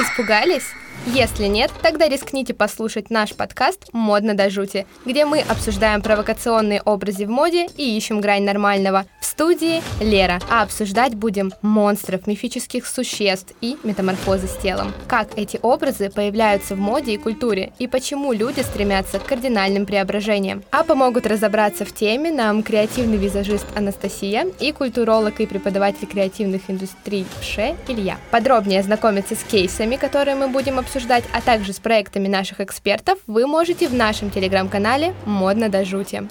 Испугались? Если нет, тогда рискните послушать наш подкаст «Модно до жути», где мы обсуждаем провокационные образы в моде и ищем грань нормального. Студии Лера, а обсуждать будем монстров, мифических существ и метаморфозы с телом. Как эти образы появляются в моде и культуре, и почему люди стремятся к кардинальным преображениям. А помогут разобраться в теме нам креативный визажист Анастасия и культуролог и преподаватель креативных индустрий ПШЕ Илья. Подробнее ознакомиться с кейсами, которые мы будем обсуждать, а также с проектами наших экспертов, вы можете в нашем телеграм-канале «Модно до жути».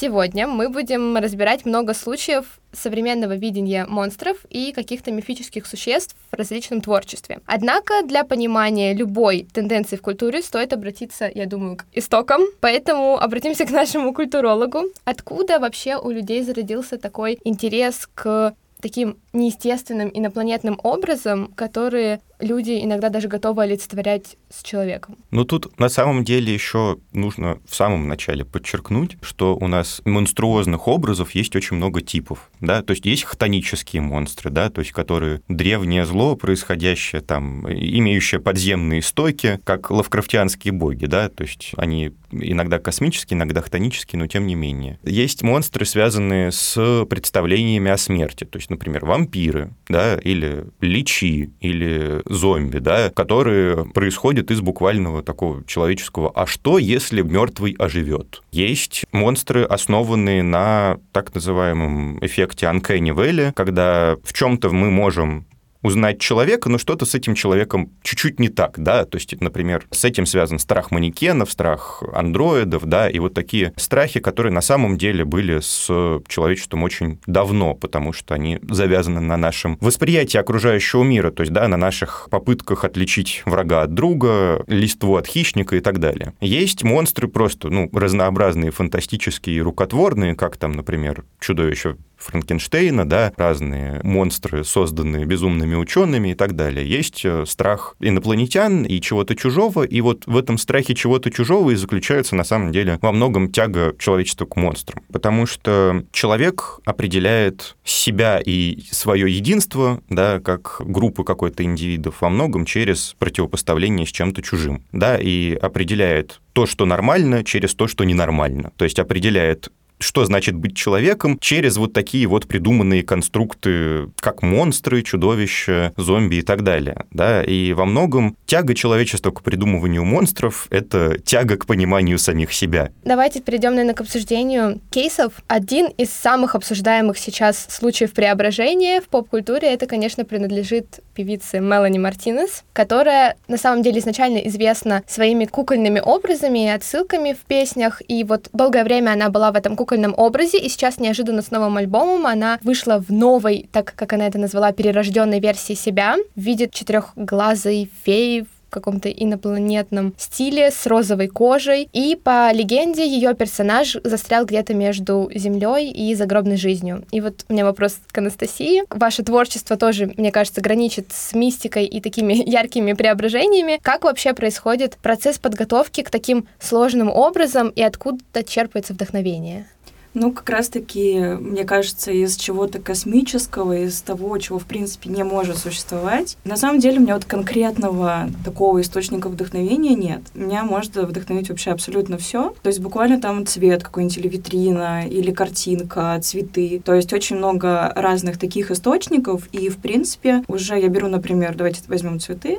Сегодня мы будем разбирать много случаев современного видения монстров и каких-то мифических существ в различном творчестве. Однако для понимания любой тенденции в культуре стоит обратиться, я думаю, к истокам. Поэтому обратимся к нашему культурологу. Откуда вообще у людей зародился такой интерес к таким неестественным инопланетным образом, которые люди иногда даже готовы олицетворять с человеком. Ну тут на самом деле еще нужно в самом начале подчеркнуть, что у нас монструозных образов есть очень много типов, да, то есть есть хтонические монстры, да, то есть которые древнее зло, происходящее там, имеющее подземные стоки, как лавкрафтианские боги, да, то есть они иногда космические, иногда хтонические, но тем не менее. Есть монстры, связанные с представлениями о смерти, то есть, например, вампиры, да, или личи, или зомби, да, которые происходят из буквального такого человеческого «а что, если мертвый оживет?». Есть монстры, основанные на так называемом эффекте Uncanny Valley, когда в чем-то мы можем узнать человека, но что-то с этим человеком чуть-чуть не так, да, то есть, например, с этим связан страх манекенов, страх андроидов, да, и вот такие страхи, которые на самом деле были с человечеством очень давно, потому что они завязаны на нашем восприятии окружающего мира, то есть, да, на наших попытках отличить врага от друга, листву от хищника и так далее. Есть монстры просто, ну, разнообразные, фантастические, рукотворные, как там, например, чудовище Франкенштейна, да, разные монстры, созданные безумными учеными и так далее. Есть э, страх инопланетян и чего-то чужого, и вот в этом страхе чего-то чужого и заключается на самом деле во многом тяга человечества к монстрам. Потому что человек определяет себя и свое единство, да, как группы какой-то индивидов во многом через противопоставление с чем-то чужим, да, и определяет то, что нормально, через то, что ненормально. То есть определяет что значит быть человеком через вот такие вот придуманные конструкты, как монстры, чудовища, зомби и так далее. Да? И во многом тяга человечества к придумыванию монстров — это тяга к пониманию самих себя. Давайте перейдем, наверное, к обсуждению кейсов. Один из самых обсуждаемых сейчас случаев преображения в поп-культуре — это, конечно, принадлежит певице Мелани Мартинес, которая на самом деле изначально известна своими кукольными образами и отсылками в песнях, и вот долгое время она была в этом кукольном кукольном образе, и сейчас неожиданно с новым альбомом она вышла в новой, так как она это назвала, перерожденной версии себя, в виде четырехглазой феи в каком-то инопланетном стиле с розовой кожей. И по легенде ее персонаж застрял где-то между землей и загробной жизнью. И вот у меня вопрос к Анастасии. Ваше творчество тоже, мне кажется, граничит с мистикой и такими яркими преображениями. Как вообще происходит процесс подготовки к таким сложным образом и откуда черпается вдохновение? Ну, как раз-таки, мне кажется, из чего-то космического, из того, чего, в принципе, не может существовать. На самом деле, у меня вот конкретного такого источника вдохновения нет. Меня может вдохновить вообще абсолютно все. То есть буквально там цвет какой-нибудь или витрина, или картинка, цветы. То есть очень много разных таких источников. И, в принципе, уже я беру, например, давайте возьмем цветы,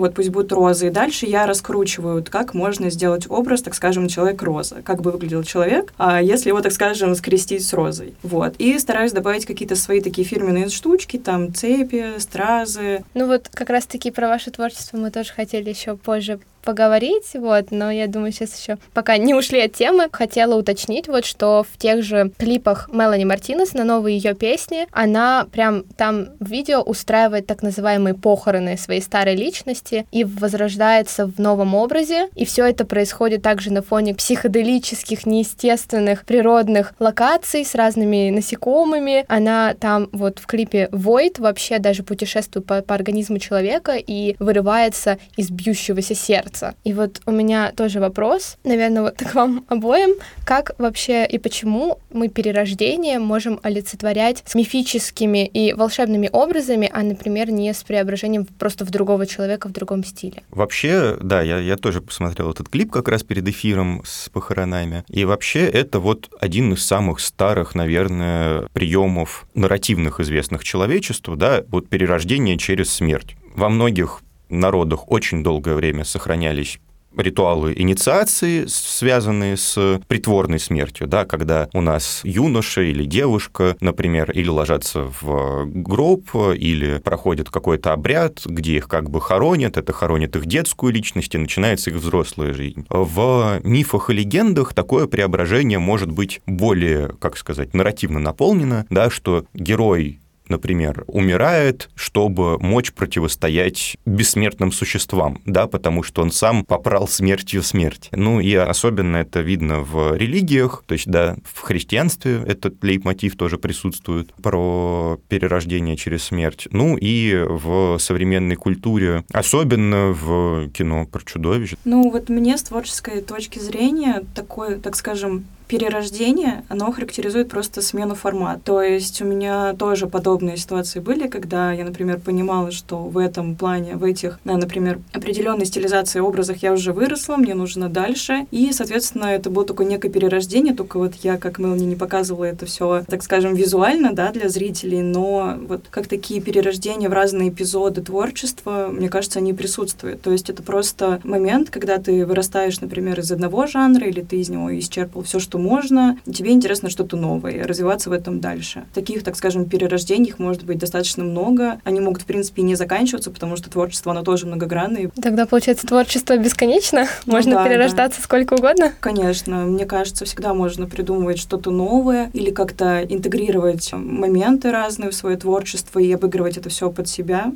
вот пусть будут розы. И дальше я раскручиваю, как можно сделать образ, так скажем, человек-роза. Как бы выглядел человек, а если его, так скажем, скрестить с розой. Вот. И стараюсь добавить какие-то свои такие фирменные штучки, там цепи, стразы. Ну вот как раз-таки про ваше творчество мы тоже хотели еще позже поговорить, вот, но я думаю, сейчас еще пока не ушли от темы, хотела уточнить вот, что в тех же клипах Мелани Мартинес на новые ее песни, она прям там в видео устраивает так называемые похороны своей старой личности и возрождается в новом образе, и все это происходит также на фоне психоделических, неестественных природных локаций с разными насекомыми. Она там вот в клипе Void вообще даже путешествует по, по организму человека и вырывается из бьющегося сердца меняться. И вот у меня тоже вопрос, наверное, вот к вам обоим, как вообще и почему мы перерождение можем олицетворять с мифическими и волшебными образами, а, например, не с преображением просто в другого человека в другом стиле? Вообще, да, я, я тоже посмотрел этот клип как раз перед эфиром с похоронами. И вообще это вот один из самых старых, наверное, приемов нарративных известных человечеству, да, вот перерождение через смерть. Во многих народах очень долгое время сохранялись ритуалы инициации, связанные с притворной смертью, да, когда у нас юноша или девушка, например, или ложатся в гроб, или проходит какой-то обряд, где их как бы хоронят, это хоронит их детскую личность, и начинается их взрослая жизнь. В мифах и легендах такое преображение может быть более, как сказать, нарративно наполнено, да, что герой например, умирает, чтобы мочь противостоять бессмертным существам, да, потому что он сам попрал смертью смерть. Ну и особенно это видно в религиях, то есть, да, в христианстве этот лейтмотив тоже присутствует про перерождение через смерть. Ну и в современной культуре, особенно в кино про чудовищ. Ну вот мне с творческой точки зрения такой, так скажем, перерождение, оно характеризует просто смену формата. То есть у меня тоже подобные ситуации были, когда я, например, понимала, что в этом плане, в этих, например, определенной стилизации образах я уже выросла, мне нужно дальше. И, соответственно, это было такое некое перерождение, только вот я, как Мелани, не показывала это все, так скажем, визуально, да, для зрителей, но вот как такие перерождения в разные эпизоды творчества, мне кажется, они присутствуют. То есть это просто момент, когда ты вырастаешь, например, из одного жанра, или ты из него исчерпал все, что что можно, тебе интересно что-то новое, развиваться в этом дальше. Таких, так скажем, перерождений их может быть достаточно много. Они могут, в принципе, не заканчиваться, потому что творчество, оно тоже многогранное. Тогда, получается, творчество бесконечно? Ну, можно да, перерождаться да. сколько угодно? Конечно. Мне кажется, всегда можно придумывать что-то новое или как-то интегрировать моменты разные в свое творчество и обыгрывать это все под себя.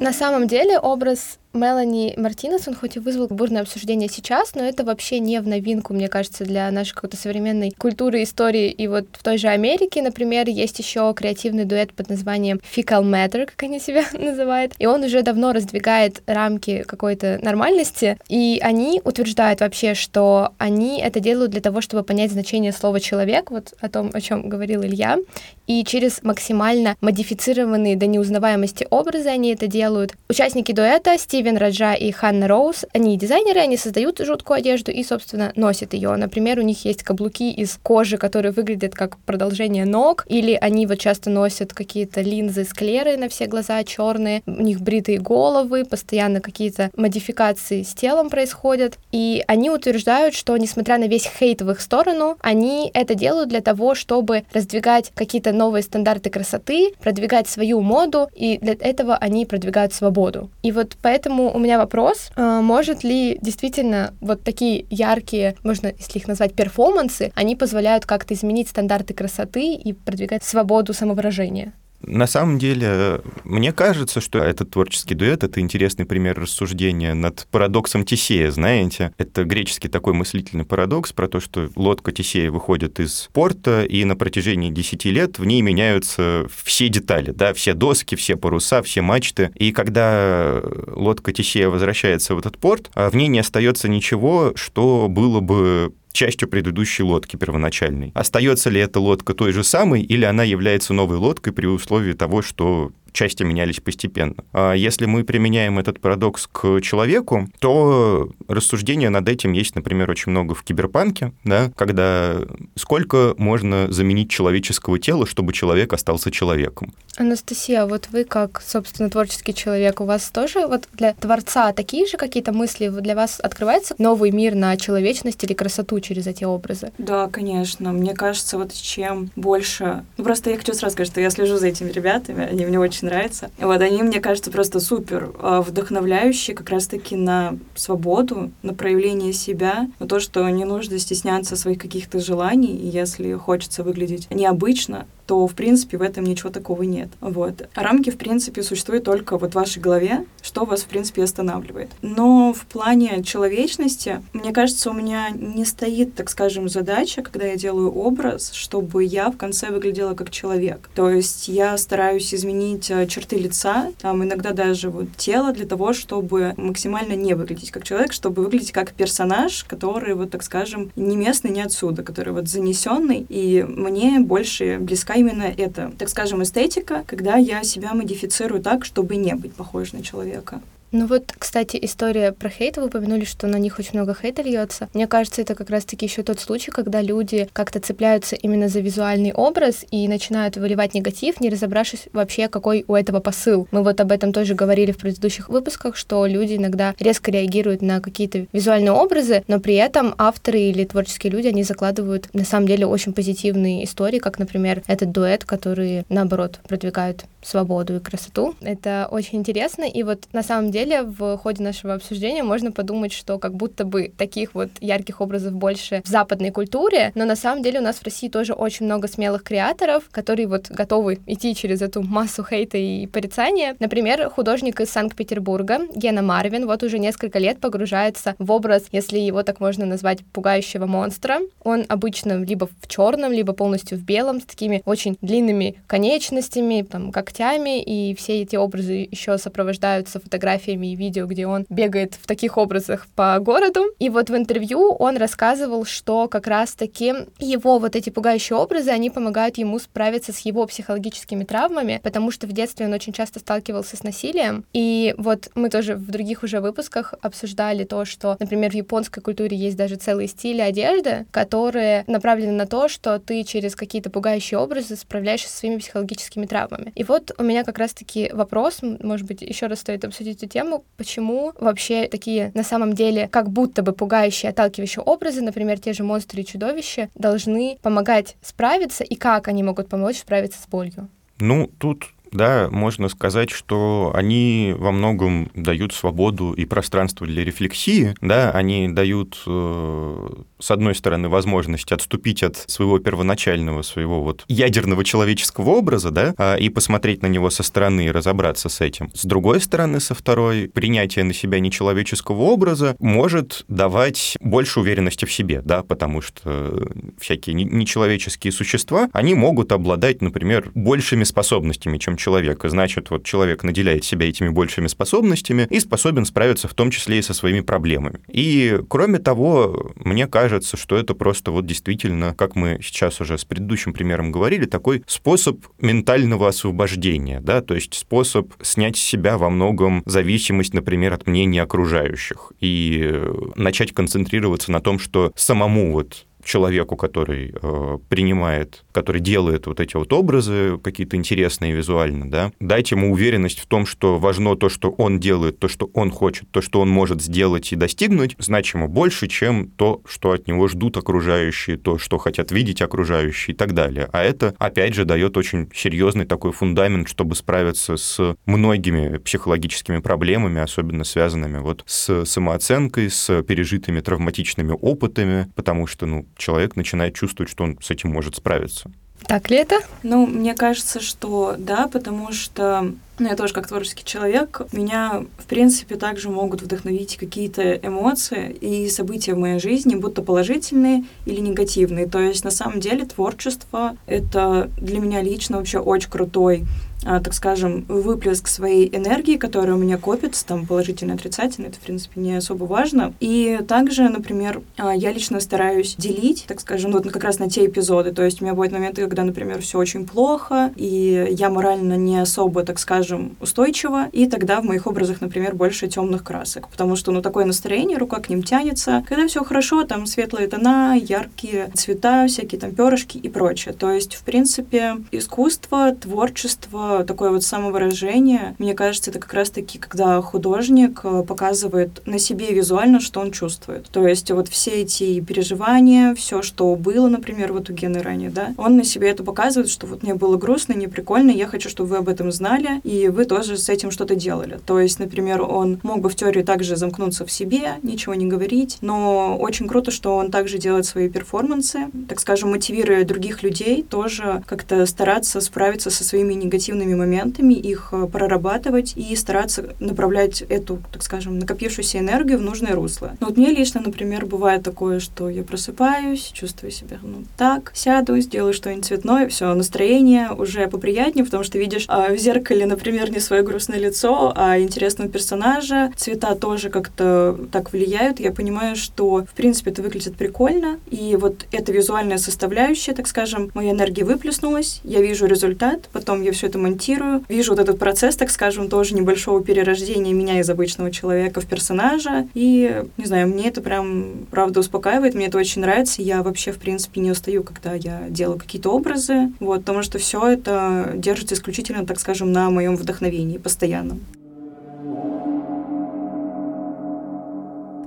На самом деле образ Мелани Мартинес, он хоть и вызвал бурное обсуждение сейчас, но это вообще не в новинку, мне кажется, для нашей какой-то современной культуры, истории. И вот в той же Америке, например, есть еще креативный дуэт под названием Fecal Matter, как они себя называют. И он уже давно раздвигает рамки какой-то нормальности. И они утверждают вообще, что они это делают для того, чтобы понять значение слова «человек», вот о том, о чем говорил Илья. И через максимально модифицированные до неузнаваемости образы они это делают. Участники дуэта Стив Стивен Раджа и Ханна Роуз, они дизайнеры, они создают жуткую одежду и, собственно, носят ее. Например, у них есть каблуки из кожи, которые выглядят как продолжение ног, или они вот часто носят какие-то линзы, склеры на все глаза черные, у них бритые головы, постоянно какие-то модификации с телом происходят, и они утверждают, что, несмотря на весь хейт в их сторону, они это делают для того, чтобы раздвигать какие-то новые стандарты красоты, продвигать свою моду, и для этого они продвигают свободу. И вот поэтому Поэтому у меня вопрос, а, может ли действительно вот такие яркие, можно, если их назвать, перформансы, они позволяют как-то изменить стандарты красоты и продвигать свободу самовыражения? На самом деле, мне кажется, что этот творческий дуэт — это интересный пример рассуждения над парадоксом Тесея, знаете? Это греческий такой мыслительный парадокс про то, что лодка Тесея выходит из порта, и на протяжении 10 лет в ней меняются все детали, да, все доски, все паруса, все мачты. И когда лодка Тесея возвращается в этот порт, а в ней не остается ничего, что было бы частью предыдущей лодки первоначальной. Остается ли эта лодка той же самой, или она является новой лодкой при условии того, что части менялись постепенно. А если мы применяем этот парадокс к человеку, то рассуждения над этим есть, например, очень много в киберпанке, да, когда сколько можно заменить человеческого тела, чтобы человек остался человеком. Анастасия, вот вы как, собственно, творческий человек, у вас тоже вот для творца такие же какие-то мысли? Для вас открывается новый мир на человечность или красоту через эти образы? Да, конечно. Мне кажется, вот чем больше... Ну, просто я хочу сразу сказать, что я слежу за этими ребятами, они мне очень очень нравится. Вот они, мне кажется, просто супер а, вдохновляющие как раз-таки на свободу, на проявление себя, на то, что не нужно стесняться своих каких-то желаний, если хочется выглядеть необычно, то, в принципе, в этом ничего такого нет. Вот. рамки, в принципе, существуют только вот в вашей голове, что вас, в принципе, останавливает. Но в плане человечности, мне кажется, у меня не стоит, так скажем, задача, когда я делаю образ, чтобы я в конце выглядела как человек. То есть я стараюсь изменить э, черты лица, там иногда даже вот тело для того, чтобы максимально не выглядеть как человек, чтобы выглядеть как персонаж, который, вот так скажем, не местный, не отсюда, который вот занесенный. И мне больше близка именно эта, так скажем, эстетика, когда я себя модифицирую так, чтобы не быть похож на человека. Ну вот, кстати, история про хейт, вы упомянули, что на них очень много хейта льется. Мне кажется, это как раз-таки еще тот случай, когда люди как-то цепляются именно за визуальный образ и начинают выливать негатив, не разобравшись вообще, какой у этого посыл. Мы вот об этом тоже говорили в предыдущих выпусках, что люди иногда резко реагируют на какие-то визуальные образы, но при этом авторы или творческие люди, они закладывают на самом деле очень позитивные истории, как, например, этот дуэт, который, наоборот, продвигают свободу и красоту. Это очень интересно, и вот на самом деле в ходе нашего обсуждения можно подумать, что как будто бы таких вот ярких образов больше в западной культуре, но на самом деле у нас в России тоже очень много смелых креаторов, которые вот готовы идти через эту массу хейта и порицания. Например, художник из Санкт-Петербурга Гена Марвин вот уже несколько лет погружается в образ, если его так можно назвать, пугающего монстра. Он обычно либо в черном, либо полностью в белом, с такими очень длинными конечностями, там, когтями, и все эти образы еще сопровождаются фотографиями и видео, где он бегает в таких образах по городу. И вот в интервью он рассказывал, что как раз-таки его вот эти пугающие образы, они помогают ему справиться с его психологическими травмами, потому что в детстве он очень часто сталкивался с насилием. И вот мы тоже в других уже выпусках обсуждали то, что, например, в японской культуре есть даже целые стили одежды, которые направлены на то, что ты через какие-то пугающие образы справляешься со своими психологическими травмами. И вот у меня как раз-таки вопрос, может быть, еще раз стоит обсудить эту тему, почему вообще такие на самом деле как будто бы пугающие, отталкивающие образы, например, те же монстры и чудовища, должны помогать справиться, и как они могут помочь справиться с болью? Ну, тут да, можно сказать, что они во многом дают свободу и пространство для рефлексии, да, они дают, э, с одной стороны, возможность отступить от своего первоначального, своего вот ядерного человеческого образа, да, а, и посмотреть на него со стороны и разобраться с этим. С другой стороны, со второй, принятие на себя нечеловеческого образа может давать больше уверенности в себе, да, потому что всякие нечеловеческие существа, они могут обладать, например, большими способностями, чем человека. Значит, вот человек наделяет себя этими большими способностями и способен справиться в том числе и со своими проблемами. И, кроме того, мне кажется, что это просто вот действительно, как мы сейчас уже с предыдущим примером говорили, такой способ ментального освобождения, да, то есть способ снять с себя во многом зависимость, например, от мнения окружающих и начать концентрироваться на том, что самому вот человеку, который э, принимает, который делает вот эти вот образы какие-то интересные визуально, да, дать ему уверенность в том, что важно то, что он делает, то, что он хочет, то, что он может сделать и достигнуть, значимо больше, чем то, что от него ждут окружающие, то, что хотят видеть окружающие и так далее. А это, опять же, дает очень серьезный такой фундамент, чтобы справиться с многими психологическими проблемами, особенно связанными вот с самооценкой, с пережитыми травматичными опытами, потому что, ну, человек начинает чувствовать, что он с этим может справиться. Так ли это? Ну, мне кажется, что да, потому что ну, я тоже как творческий человек, меня, в принципе, также могут вдохновить какие-то эмоции и события в моей жизни, будто положительные или негативные. То есть, на самом деле, творчество — это для меня лично вообще очень крутой так скажем, выплеск своей энергии, которая у меня копится, там, положительно, отрицательно, это, в принципе, не особо важно. И также, например, а, я лично стараюсь делить, так скажем, вот как раз на те эпизоды. То есть у меня бывают моменты, когда, например, все очень плохо, и я морально не особо, так скажем, устойчива, и тогда в моих образах, например, больше темных красок, потому что, ну, такое настроение, рука к ним тянется. Когда все хорошо, там светлые тона, яркие цвета, всякие там перышки и прочее. То есть, в принципе, искусство, творчество, такое вот самовыражение. Мне кажется, это как раз-таки, когда художник э, показывает на себе визуально, что он чувствует. То есть вот все эти переживания, все, что было, например, вот у Гены ранее, да, он на себе это показывает, что вот мне было грустно, не прикольно, я хочу, чтобы вы об этом знали, и вы тоже с этим что-то делали. То есть, например, он мог бы в теории также замкнуться в себе, ничего не говорить, но очень круто, что он также делает свои перформансы, так скажем, мотивируя других людей тоже как-то стараться справиться со своими негативными моментами, их э, прорабатывать и стараться направлять эту, так скажем, накопившуюся энергию в нужное русло. Но вот мне лично, например, бывает такое, что я просыпаюсь, чувствую себя, ну, так, сяду, сделаю что-нибудь цветное, все, настроение уже поприятнее, потому что видишь а, в зеркале, например, не свое грустное лицо, а интересного персонажа. Цвета тоже как-то так влияют. Я понимаю, что, в принципе, это выглядит прикольно, и вот эта визуальная составляющая, так скажем, моя энергия выплеснулась, я вижу результат, потом я все это монтирую, вижу вот этот процесс, так скажем, тоже небольшого перерождения меня из обычного человека в персонажа, и, не знаю, мне это прям, правда, успокаивает, мне это очень нравится, я вообще, в принципе, не устаю, когда я делаю какие-то образы, вот, потому что все это держится исключительно, так скажем, на моем вдохновении постоянном.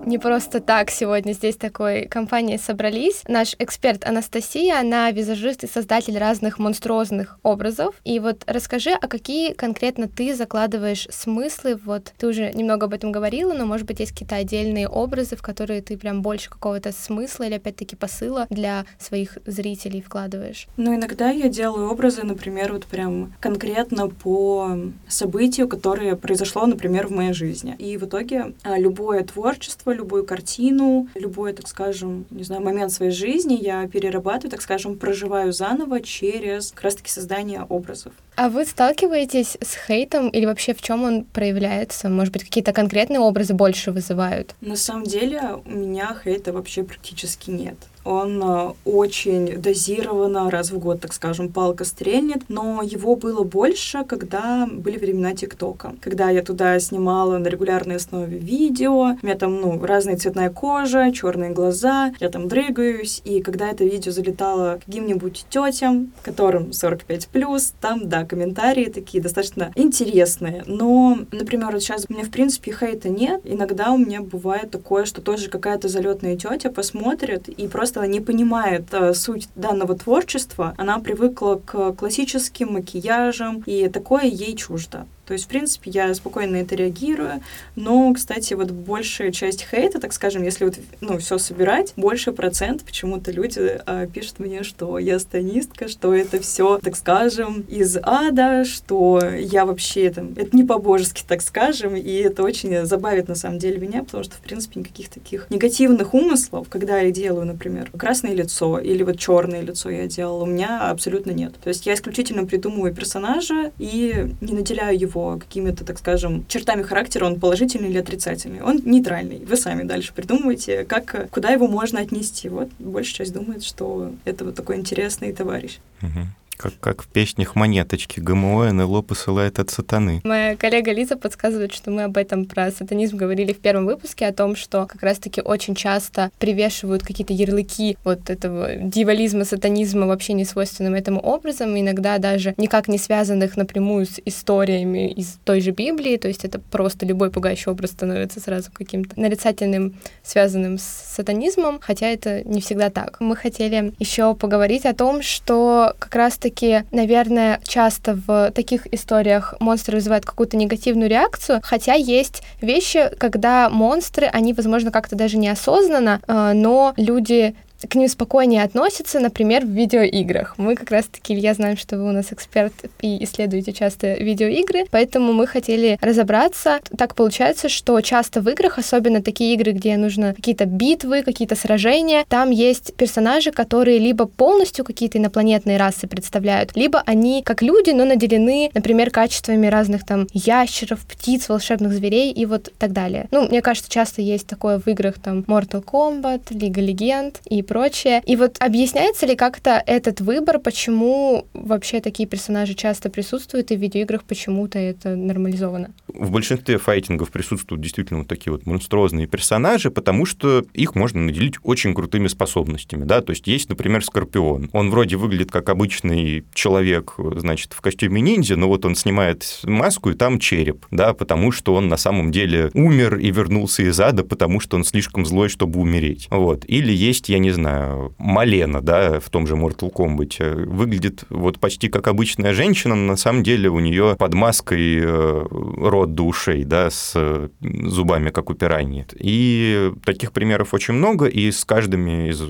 Не просто так сегодня здесь такой компанией собрались. Наш эксперт Анастасия, она визажист и создатель разных монструозных образов. И вот расскажи, а какие конкретно ты закладываешь смыслы? Вот ты уже немного об этом говорила, но, может быть, есть какие-то отдельные образы, в которые ты прям больше какого-то смысла или, опять-таки, посыла для своих зрителей вкладываешь? Ну, иногда я делаю образы, например, вот прям конкретно по событию, которое произошло, например, в моей жизни. И в итоге а, любое творчество, любую картину, любой, так скажем, не знаю, момент своей жизни я перерабатываю, так скажем, проживаю заново через как раз-таки создание образов. А вы сталкиваетесь с хейтом или вообще в чем он проявляется? Может быть, какие-то конкретные образы больше вызывают? На самом деле у меня хейта вообще практически нет он э, очень дозированно, раз в год, так скажем, палка стрельнет, но его было больше, когда были времена ТикТока, когда я туда снимала на регулярной основе видео, у меня там, ну, разная цветная кожа, черные глаза, я там дрыгаюсь, и когда это видео залетало каким-нибудь тетям, которым 45+, там, да, комментарии такие достаточно интересные, но, например, вот сейчас у меня, в принципе, хейта нет, иногда у меня бывает такое, что тоже какая-то залетная тетя посмотрит и просто просто не понимает э, суть данного творчества, она привыкла к классическим макияжам, и такое ей чуждо. То есть, в принципе, я спокойно на это реагирую. Но, кстати, вот большая часть хейта, так скажем, если вот, ну, все собирать, больше процент почему-то люди а, пишут мне, что я станистка, что это все, так скажем, из ада, что я вообще там, это не по-божески, так скажем, и это очень забавит на самом деле меня, потому что, в принципе, никаких таких негативных умыслов, когда я делаю, например, красное лицо или вот черное лицо я делала, у меня абсолютно нет. То есть я исключительно придумываю персонажа и не наделяю его его какими-то, так скажем, чертами характера, он положительный или отрицательный. Он нейтральный. Вы сами дальше придумываете, как, куда его можно отнести. Вот большая часть думает, что это вот такой интересный товарищ. Угу. Как, как в песнях «Монеточки» ГМО НЛО посылает от сатаны. Моя коллега Лиза подсказывает, что мы об этом про сатанизм говорили в первом выпуске, о том, что как раз-таки очень часто привешивают какие-то ярлыки вот этого дьяволизма, сатанизма, вообще не свойственным этому образом, иногда даже никак не связанных напрямую с историями из той же Библии, то есть это просто любой пугающий образ становится сразу каким-то нарицательным, связанным с сатанизмом, хотя это не всегда так. Мы хотели еще поговорить о том, что как раз раз-таки, наверное, часто в таких историях монстры вызывают какую-то негативную реакцию, хотя есть вещи, когда монстры, они, возможно, как-то даже неосознанно, э, но люди к ним спокойнее относятся, например, в видеоиграх. Мы как раз-таки, Илья, знаем, что вы у нас эксперт и исследуете часто видеоигры, поэтому мы хотели разобраться. Так получается, что часто в играх, особенно такие игры, где нужно какие-то битвы, какие-то сражения, там есть персонажи, которые либо полностью какие-то инопланетные расы представляют, либо они как люди, но наделены, например, качествами разных там ящеров, птиц, волшебных зверей и вот так далее. Ну, мне кажется, часто есть такое в играх там Mortal Kombat, Лига Легенд и прочее. И вот объясняется ли как-то этот выбор, почему вообще такие персонажи часто присутствуют, и в видеоиграх почему-то это нормализовано? В большинстве файтингов присутствуют действительно вот такие вот монструозные персонажи, потому что их можно наделить очень крутыми способностями, да, то есть есть, например, Скорпион. Он вроде выглядит как обычный человек, значит, в костюме ниндзя, но вот он снимает маску, и там череп, да, потому что он на самом деле умер и вернулся из ада, потому что он слишком злой, чтобы умереть. Вот. Или есть, я не знаю, Малена, да, в том же Mortal Kombat. Выглядит вот почти как обычная женщина, но на самом деле у нее под маской э, рот до ушей, да, с зубами, как у пираньи. И таких примеров очень много, и с каждым из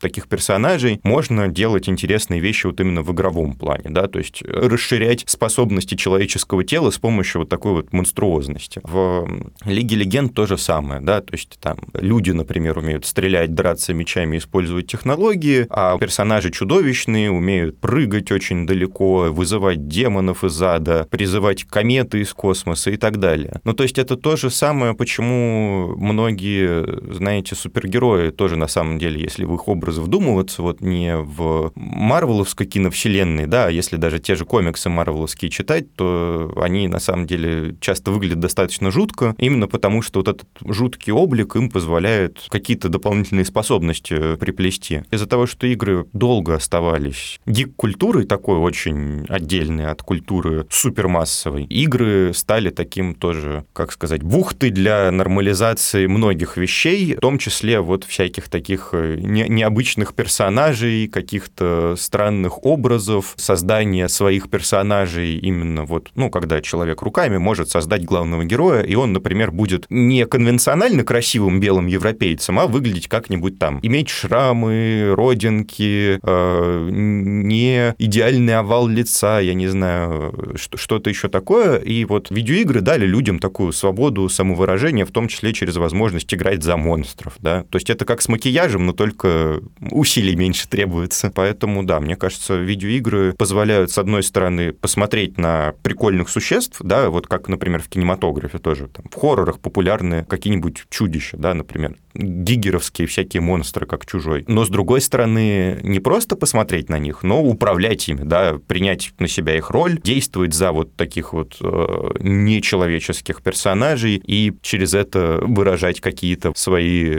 таких персонажей можно делать интересные вещи вот именно в игровом плане, да, то есть расширять способности человеческого тела с помощью вот такой вот монструозности. В Лиге Легенд то же самое, да, то есть там люди, например, умеют стрелять, драться мечами, использовать технологии, а персонажи чудовищные, умеют прыгать очень далеко, вызывать демонов из ада, призывать кометы из космоса и так далее. Ну, то есть это то же самое, почему многие, знаете, супергерои тоже на самом деле, если в их образы вдумываться, вот не в марвеловской киновселенной, да, а если даже те же комиксы марвеловские читать, то они на самом деле часто выглядят достаточно жутко, именно потому что вот этот жуткий облик им позволяет какие-то дополнительные способности приплести. Из-за того, что игры долго оставались гик-культурой такой очень отдельной от культуры супермассовой, игры стали таким тоже, как сказать, бухтой для нормализации многих вещей, в том числе вот всяких таких э, не, необычных персонажей, каких-то странных образов, создания своих персонажей именно вот, ну, когда человек руками может создать главного героя, и он, например, будет не конвенционально красивым белым европейцем, а выглядеть как-нибудь там, иметь шрамы, родинки, э, не идеальный овал лица, я не знаю, что-то еще такое. И вот видеоигры дали людям такую свободу самовыражения, в том числе через возможность играть за монстров, да. То есть это как с макияжем, но только усилий меньше требуется. Поэтому, да, мне кажется, видеоигры позволяют, с одной стороны, посмотреть на прикольных существ, да, вот как, например, в кинематографе тоже, там, в хоррорах популярны какие-нибудь чудища, да, например, гигеровские всякие монстры, как чужой. Но, с другой стороны, не просто посмотреть на них, но управлять ими, да, принять на себя их роль, действовать за вот таких вот э, нечеловеческих персонажей и через это выражать какие-то свои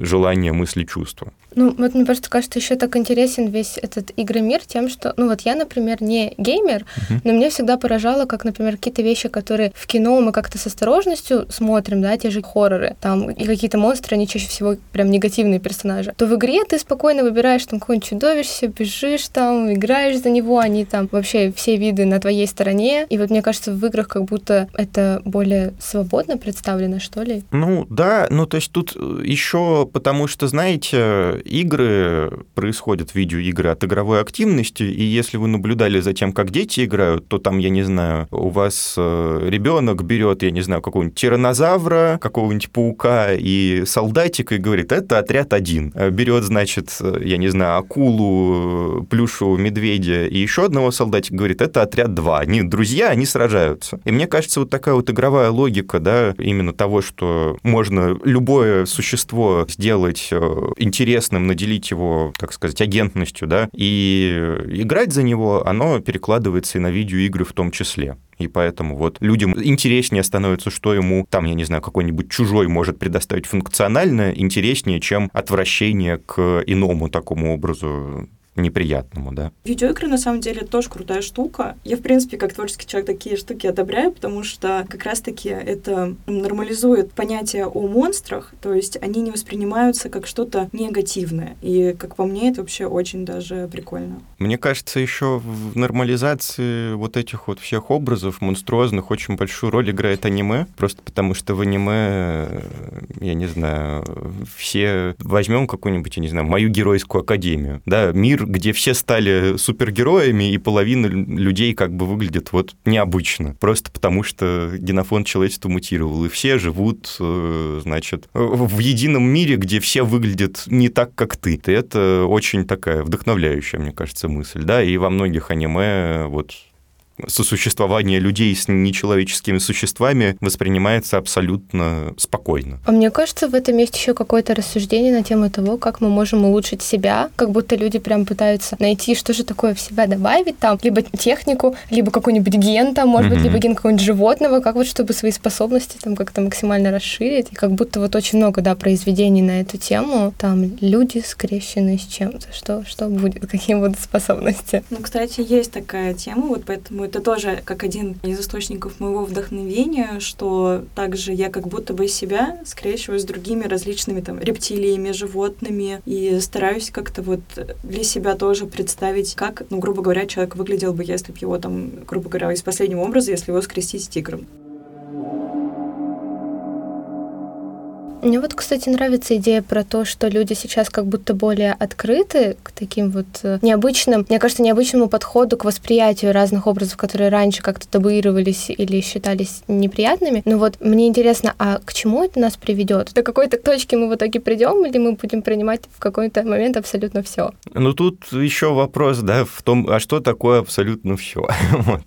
желания, мысли, чувства. Ну, вот мне просто кажется, еще так интересен весь этот игромир тем, что, ну вот я, например, не геймер, uh-huh. но меня всегда поражало, как, например, какие-то вещи, которые в кино мы как-то с осторожностью смотрим, да, те же хорроры, там, и какие-то монстры, они чаще всего прям негативные персонажи, то в игре ты спокойно выбираешь там какое-нибудь чудовище, бежишь там, играешь за него, они там вообще все виды на твоей стороне, и вот мне кажется, в играх как будто это более свободно представлено, что ли? Ну, да, ну, то есть тут еще потому что, знаете, игры происходят, видеоигры от игровой активности, и если вы наблюдали за тем, как дети играют, то там, я не знаю, у вас э, ребенок берет, я не знаю, какого-нибудь тиранозавра, какого-нибудь паука и солдатика и говорит, это отряд один. Э, берет, значит, э, я не знаю, акулу, плюшевого медведя и еще одного солдатика говорит, это отряд два. Они друзья, они сражаются. И мне кажется, вот такая вот игровая логика, да, именно того, что можно любое существо сделать интересным, наделить его, так сказать, агентностью, да, и играть за него, оно перекладывается и на видеоигры в том числе. И поэтому вот людям интереснее становится, что ему там, я не знаю, какой-нибудь чужой может предоставить функционально, интереснее, чем отвращение к иному такому образу неприятному, да. Видеоигры, на самом деле, тоже крутая штука. Я, в принципе, как творческий человек, такие штуки одобряю, потому что как раз-таки это нормализует понятие о монстрах, то есть они не воспринимаются как что-то негативное. И, как по мне, это вообще очень даже прикольно. Мне кажется, еще в нормализации вот этих вот всех образов монструозных очень большую роль играет аниме, просто потому что в аниме, я не знаю, все возьмем какую-нибудь, я не знаю, мою геройскую академию, да, мир где все стали супергероями, и половина людей как бы выглядит вот необычно. Просто потому, что генофонд человечества мутировал. И все живут, э, значит, в едином мире, где все выглядят не так, как ты. И это очень такая вдохновляющая, мне кажется, мысль, да, и во многих аниме вот сосуществование людей с нечеловеческими существами воспринимается абсолютно спокойно. А мне кажется, в этом есть еще какое-то рассуждение на тему того, как мы можем улучшить себя, как будто люди прям пытаются найти, что же такое в себя добавить там, либо технику, либо какой-нибудь ген там, может mm-hmm. быть, либо ген какого-нибудь животного, как вот чтобы свои способности там как-то максимально расширить. И как будто вот очень много, да, произведений на эту тему. Там люди скрещены с чем-то. Что, что будет, какие будут способности? Ну, кстати, есть такая тема, вот поэтому это тоже как один из источников моего вдохновения, что также я как будто бы себя скрещиваю с другими различными там рептилиями, животными, и стараюсь как-то вот для себя тоже представить, как, ну, грубо говоря, человек выглядел бы, если бы его там, грубо говоря, из последнего образа, если его скрестить с тигром. Мне вот, кстати, нравится идея про то, что люди сейчас как будто более открыты к таким вот э, необычным, мне кажется, необычному подходу к восприятию разных образов, которые раньше как-то табуировались или считались неприятными. Но вот мне интересно, а к чему это нас приведет? До какой-то точки мы в итоге придем, или мы будем принимать в какой-то момент абсолютно все? Ну тут еще вопрос, да, в том, а что такое абсолютно все?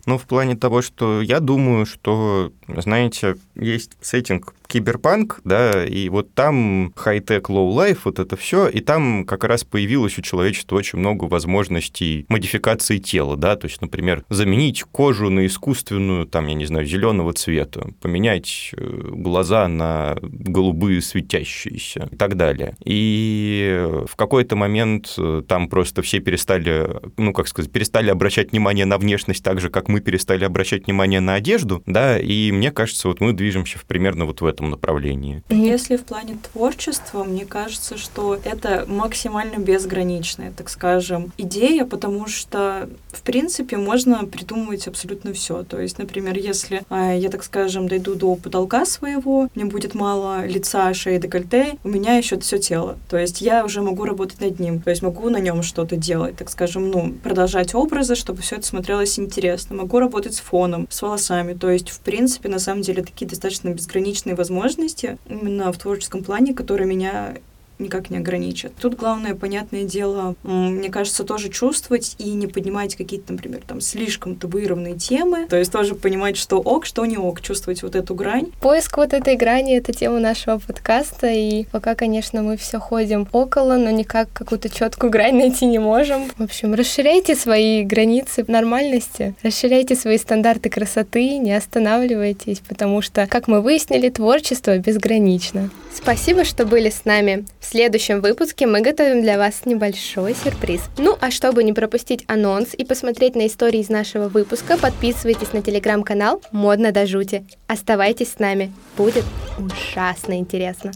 Ну, в плане того, что я думаю, что, знаете, есть сеттинг киберпанк, да, и вот там хай-тек, лоу-лайф, вот это все, и там как раз появилось у человечества очень много возможностей модификации тела, да, то есть, например, заменить кожу на искусственную, там, я не знаю, зеленого цвета, поменять э, глаза на голубые светящиеся и так далее. И в какой-то момент э, там просто все перестали, ну, как сказать, перестали обращать внимание на внешность так же, как мы перестали обращать внимание на одежду, да, и мне кажется, вот мы движемся в примерно вот в этом этом направлении. Если в плане творчества, мне кажется, что это максимально безграничная, так скажем, идея, потому что, в принципе, можно придумывать абсолютно все. То есть, например, если а, я, так скажем, дойду до потолка своего, мне будет мало лица, шеи, декольте, у меня еще все тело. То есть я уже могу работать над ним, то есть могу на нем что-то делать, так скажем, ну, продолжать образы, чтобы все это смотрелось интересно. Могу работать с фоном, с волосами. То есть, в принципе, на самом деле, такие достаточно безграничные возможности возможности именно в творческом плане, которые меня никак не ограничат. Тут главное, понятное дело, мне кажется, тоже чувствовать и не поднимать какие-то, например, там слишком табуированные темы. То есть тоже понимать, что ок, что не ок, чувствовать вот эту грань. Поиск вот этой грани — это тема нашего подкаста, и пока, конечно, мы все ходим около, но никак какую-то четкую грань найти не можем. В общем, расширяйте свои границы нормальности, расширяйте свои стандарты красоты, не останавливайтесь, потому что, как мы выяснили, творчество безгранично. Спасибо, что были с нами. В следующем выпуске мы готовим для вас небольшой сюрприз. Ну а чтобы не пропустить анонс и посмотреть на истории из нашего выпуска, подписывайтесь на телеграм-канал «Модно до жути». Оставайтесь с нами, будет ужасно интересно.